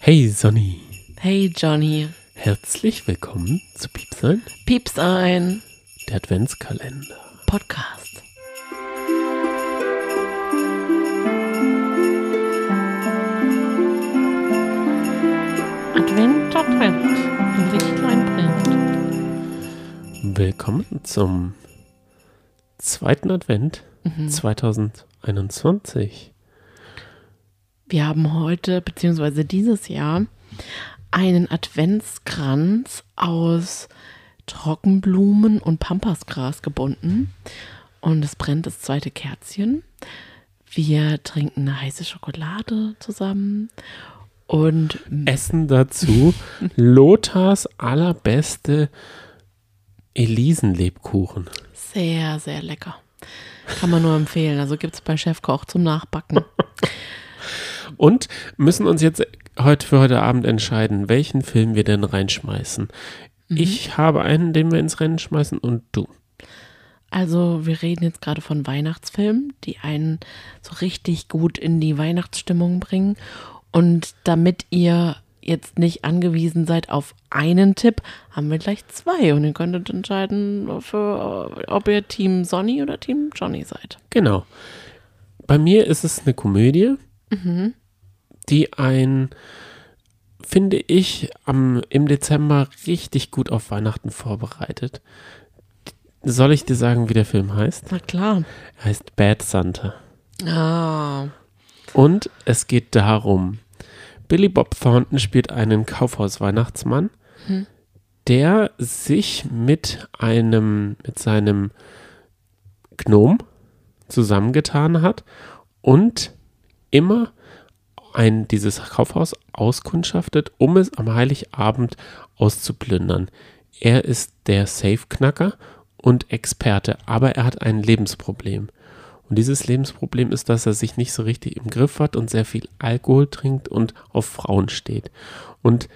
Hey Sonny, Hey Johnny, herzlich willkommen zu Piepsein, Pieps ein der Adventskalender. Podcast. Advent, Advent, ein Lichtlein brennt. Willkommen zum zweiten Advent Mhm. 2021. Wir haben heute, beziehungsweise dieses Jahr, einen Adventskranz aus Trockenblumen und Pampasgras gebunden. Und es brennt das zweite Kerzchen. Wir trinken eine heiße Schokolade zusammen. Und Essen dazu Lothars allerbeste Elisenlebkuchen. sehr, sehr lecker. Kann man nur empfehlen. Also gibt es bei Chefkoch zum Nachbacken. Und müssen uns jetzt heute für heute Abend entscheiden, welchen Film wir denn reinschmeißen. Ich habe einen, den wir ins Rennen schmeißen und du. Also wir reden jetzt gerade von Weihnachtsfilmen, die einen so richtig gut in die Weihnachtsstimmung bringen. Und damit ihr jetzt nicht angewiesen seid auf einen Tipp, haben wir gleich zwei. Und ihr könntet entscheiden, für, ob ihr Team Sonny oder Team Johnny seid. Genau. Bei mir ist es eine Komödie, die ein, finde ich, am, im Dezember richtig gut auf Weihnachten vorbereitet. Soll ich dir sagen, wie der Film heißt? Na klar. Er heißt Bad Santa. Ah, Und es geht darum, Billy Bob Thornton spielt einen Kaufhaus-Weihnachtsmann, der sich mit einem, mit seinem Gnom zusammengetan hat und immer ein, dieses Kaufhaus auskundschaftet, um es am Heiligabend auszuplündern. Er ist der Safe-Knacker und Experte, aber er hat ein Lebensproblem. Und dieses Lebensproblem ist, dass er sich nicht so richtig im Griff hat und sehr viel Alkohol trinkt und auf Frauen steht. Und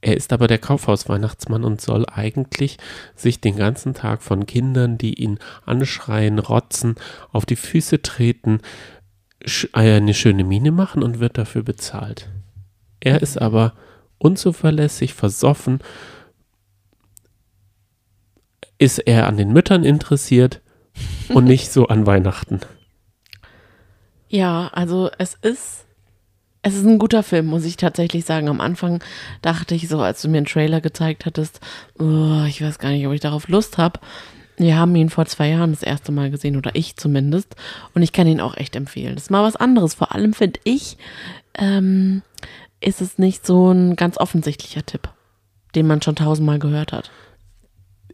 er ist aber der Kaufhaus-Weihnachtsmann und soll eigentlich sich den ganzen Tag von Kindern, die ihn anschreien, rotzen, auf die Füße treten, eine schöne Miene machen und wird dafür bezahlt. Er ist aber unzuverlässig, versoffen, ist er an den Müttern interessiert und nicht so an Weihnachten. Ja, also es ist, es ist ein guter Film, muss ich tatsächlich sagen. Am Anfang dachte ich so, als du mir einen Trailer gezeigt hattest, oh, ich weiß gar nicht, ob ich darauf Lust habe. Wir haben ihn vor zwei Jahren das erste Mal gesehen, oder ich zumindest. Und ich kann ihn auch echt empfehlen. Das ist mal was anderes. Vor allem finde ich, ähm, ist es nicht so ein ganz offensichtlicher Tipp, den man schon tausendmal gehört hat.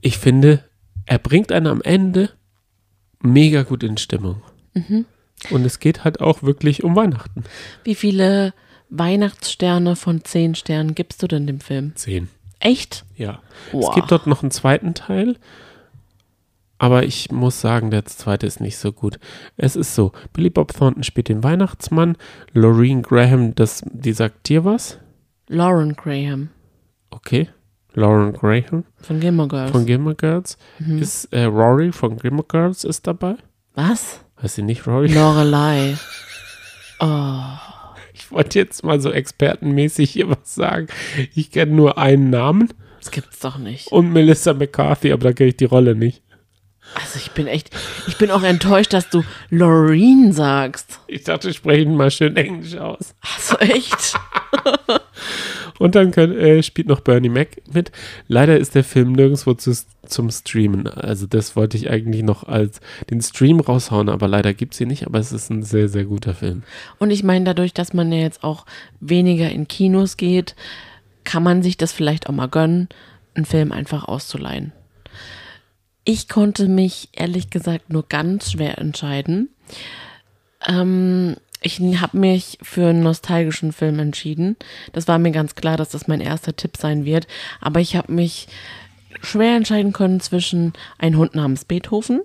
Ich finde, er bringt einen am Ende mega gut in Stimmung. Und es geht halt auch wirklich um Weihnachten. Wie viele Weihnachtssterne von zehn Sternen gibst du denn dem Film? Zehn. Echt? Ja. Wow. Es gibt dort noch einen zweiten Teil, aber ich muss sagen, der zweite ist nicht so gut. Es ist so, Billy Bob Thornton spielt den Weihnachtsmann, Lorraine Graham, das, die sagt dir was? Lauren Graham Okay. Lauren Graham von Gilmore Girls. von Gilmore Girls. Ist äh, Rory von Gilmore Girls ist dabei? Was? Heißt sie nicht Rory? Lorelei. Oh, Ich wollte jetzt mal so expertenmäßig hier was sagen. Ich kenne nur einen Namen das gibt's doch nicht. und Melissa McCarthy, aber da kenne ich die Rolle nicht. Also ich bin echt, ich bin auch enttäuscht, dass du Loreen sagst. Ich dachte, sprechen mal schön Englisch aus. Also echt? Und dann können, äh, spielt noch Bernie Mac mit. Leider ist der Film nirgendwo zu, zum Streamen. Also das wollte ich eigentlich noch als den Stream raushauen, aber leider gibt es ihn nicht. Aber es ist ein sehr, sehr guter Film. Und ich meine, dadurch, dass man ja jetzt auch weniger in Kinos geht, kann man sich das vielleicht auch mal gönnen, einen Film einfach auszuleihen. Ich konnte mich ehrlich gesagt nur ganz schwer entscheiden. Ähm, ich habe mich für einen nostalgischen Film entschieden. Das war mir ganz klar, dass das mein erster Tipp sein wird. Aber ich habe mich schwer entscheiden können zwischen Ein Hund namens Beethoven,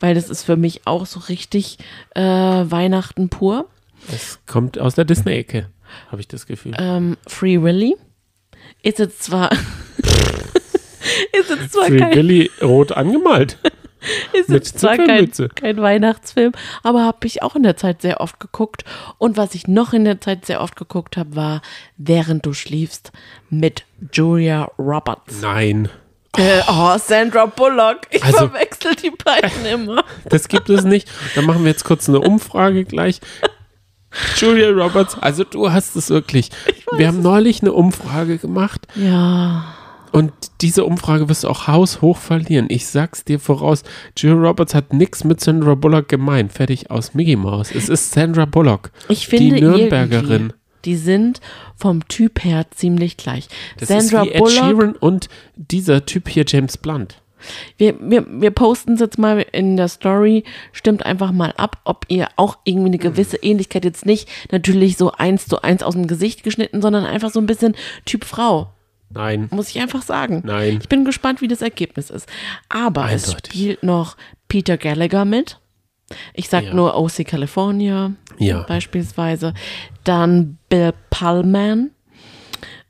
weil das ist für mich auch so richtig äh, Weihnachten pur. Es kommt aus der Disney-Ecke, habe ich das Gefühl. Ähm, Free Willy ist jetzt zwar ist jetzt zwar Free kein, Willy rot angemalt. Ist jetzt zwar kein, kein Weihnachtsfilm, aber habe ich auch in der Zeit sehr oft geguckt. Und was ich noch in der Zeit sehr oft geguckt habe, war Während du schliefst mit Julia Roberts. Nein. Äh, oh, Sandra Bullock. Ich Also- verwechsel die beiden immer. Das gibt es nicht. Dann machen wir jetzt kurz eine Umfrage gleich. Julia Roberts, also du hast es wirklich. Wir haben neulich eine Umfrage gemacht Ja. Und diese Umfrage wirst du auch haushoch verlieren. Ich sag's dir voraus. Julia Roberts hat nichts mit Sandra Bullock gemein. Fertig aus Mickey Mouse. Es ist Sandra Bullock. Ich finde die Nürnbergerin. die sind vom Typ her ziemlich gleich. Das Sandra ist wie Ed Bullock, Sheeran und dieser Typ hier, James Blunt. wir, wir, wir posten es jetzt mal in der Story. Stimmt einfach mal ab, ob ihr auch irgendwie eine gewisse Ähnlichkeit jetzt nicht natürlich so eins zu eins aus dem Gesicht geschnitten, sondern einfach so ein bisschen Typ Frau. Nein. Muss ich einfach sagen. Nein. Ich bin gespannt, wie das Ergebnis ist. Aber es Eindeutig. spielt noch Peter Gallagher mit. Ich sag Ja. nur OC California Ja. beispielsweise. Dann Bill Pullman.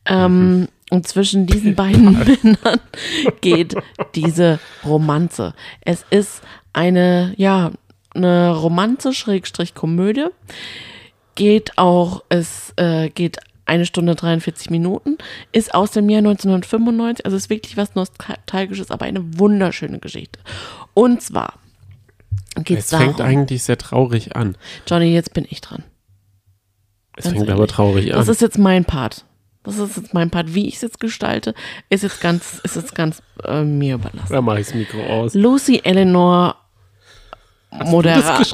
Ähm, Mhm. Und zwischen diesen beiden Männern geht diese Romanze. Es ist eine, ja, eine Romanze, Schrägstrich Komödie. Geht auch, es äh, geht eine Stunde 43 Minuten, ist aus dem Jahr 1995, also ist wirklich was Nostalgisches, aber eine wunderschöne Geschichte. Und zwar geht es Es fängt darum, eigentlich sehr traurig an. Johnny, jetzt bin ich dran. Es Ganz fängt ehrlich. aber traurig an. Das ist jetzt mein Part. Das ist jetzt mein Part. Wie ich es jetzt gestalte, ist jetzt ganz, ist jetzt ganz äh, mir überlassen. da mache ich das Mikro aus. Lucy Eleanor Moderat.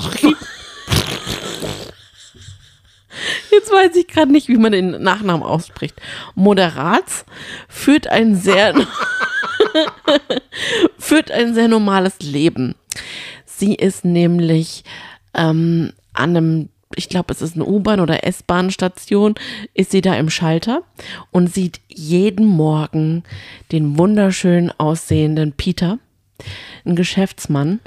Jetzt weiß ich gerade nicht, wie man den Nachnamen ausspricht. Moderats führt ein sehr führt ein sehr normales Leben. Sie ist nämlich ähm, an einem, ich glaube, es ist eine U-Bahn oder S-Bahn-Station, ist sie da im Schalter und sieht jeden Morgen den wunderschön aussehenden Peter, einen Geschäftsmann,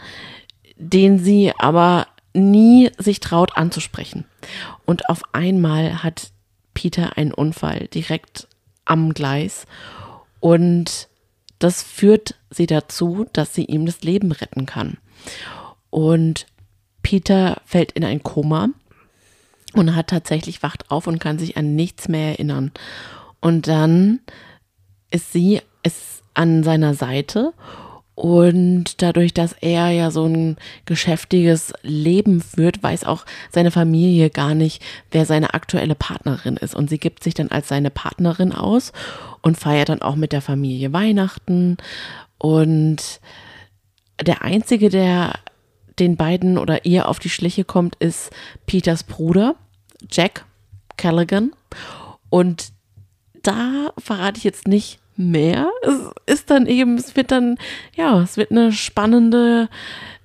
den sie aber nie sich traut anzusprechen. Und auf einmal hat Peter einen Unfall direkt am Gleis und das führt sie dazu, dass sie ihm das Leben retten kann. Und Peter fällt in ein Koma und hat tatsächlich wacht auf und kann sich an nichts mehr erinnern. Und dann ist sie ist an seiner Seite und dadurch, dass er ja so ein geschäftiges Leben führt, weiß auch seine Familie gar nicht, wer seine aktuelle Partnerin ist. Und sie gibt sich dann als seine Partnerin aus und feiert dann auch mit der Familie Weihnachten. Und der einzige, der den beiden oder ihr auf die Schliche kommt, ist Peters Bruder, Jack Callaghan. Und da verrate ich jetzt nicht mehr. Es ist dann eben, es wird dann, ja, es wird eine spannende,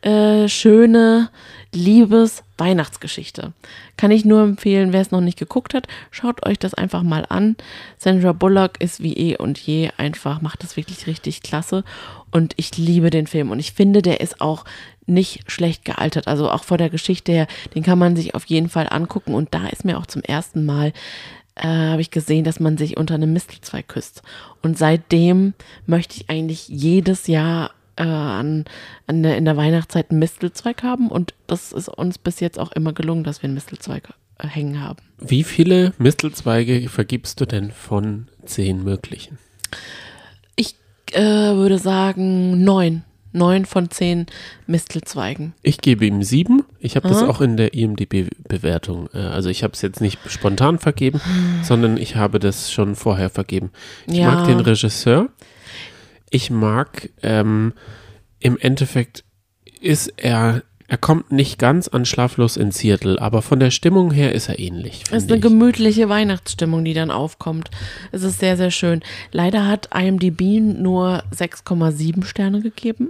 äh, schöne Liebes-Weihnachtsgeschichte. Kann ich nur empfehlen, wer es noch nicht geguckt hat, schaut euch das einfach mal an. Sandra Bullock ist wie eh und je einfach, macht das wirklich richtig klasse. Und ich liebe den Film und ich finde, der ist auch nicht schlecht gealtert. Also auch vor der Geschichte her, den kann man sich auf jeden Fall angucken. Und da ist mir auch zum ersten Mal äh, habe ich gesehen, dass man sich unter einem Mistelzweig küsst. Und seitdem möchte ich eigentlich jedes Jahr äh, an, an der, in der Weihnachtszeit einen Mistelzweig haben. Und das ist uns bis jetzt auch immer gelungen, dass wir einen Mistelzweig äh, hängen haben. Wie viele Mistelzweige vergibst du denn von zehn möglichen? Ich äh, würde sagen neun. Neun von zehn Mistelzweigen. Ich gebe ihm sieben. Ich habe das auch in der IMDb-Bewertung. äh, Also ich habe es jetzt nicht spontan vergeben, sondern ich habe das schon vorher vergeben. Ich Ja. mag den Regisseur. Ich mag, ähm, im Endeffekt ist er, er kommt nicht ganz an Schlaflos in Seattle, aber von der Stimmung her ist er ähnlich. Es ist eine ich. gemütliche Weihnachtsstimmung, die dann aufkommt. Es ist sehr, sehr schön. Leider hat IMDb nur 6,7 Sterne gegeben.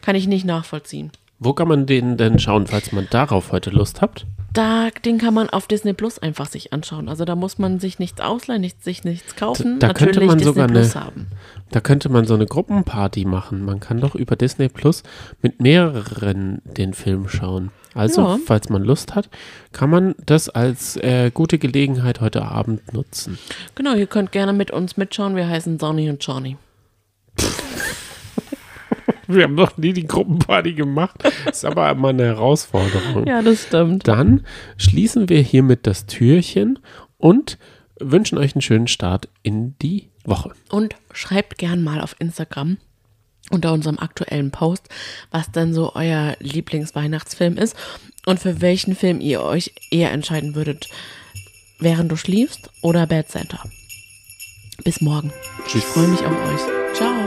Kann ich nicht nachvollziehen. Wo kann man den denn schauen, falls man darauf heute Lust habt? Da, den kann man auf Disney Plus einfach sich anschauen. Also da muss man sich nichts ausleihen, nichts, sich nichts kaufen. Da- da könnte Natürlich man Disney sogar Plus eine- haben. Da könnte man so eine Gruppenparty machen. Man kann doch über Disney Plus mit mehreren den Film schauen. Also, Ja. falls man Lust hat, kann man das als äh, gute Gelegenheit heute Abend nutzen. Genau, ihr könnt gerne mit uns mitschauen. Wir heißen Sonny und Johnny. Wir haben noch nie die Gruppenparty gemacht. Ist aber immer eine Herausforderung. Ja, das stimmt. Dann schließen wir hiermit das Türchen und wünschen euch einen schönen Start in die Woche. Und schreibt gern mal auf Instagram unter unserem aktuellen Post, was denn so euer Lieblingsweihnachtsfilm ist und für welchen Film ihr euch eher entscheiden würdet, während du schliefst oder Bad Center. Bis morgen. Tschüss. Ich freue mich auf euch. Ciao.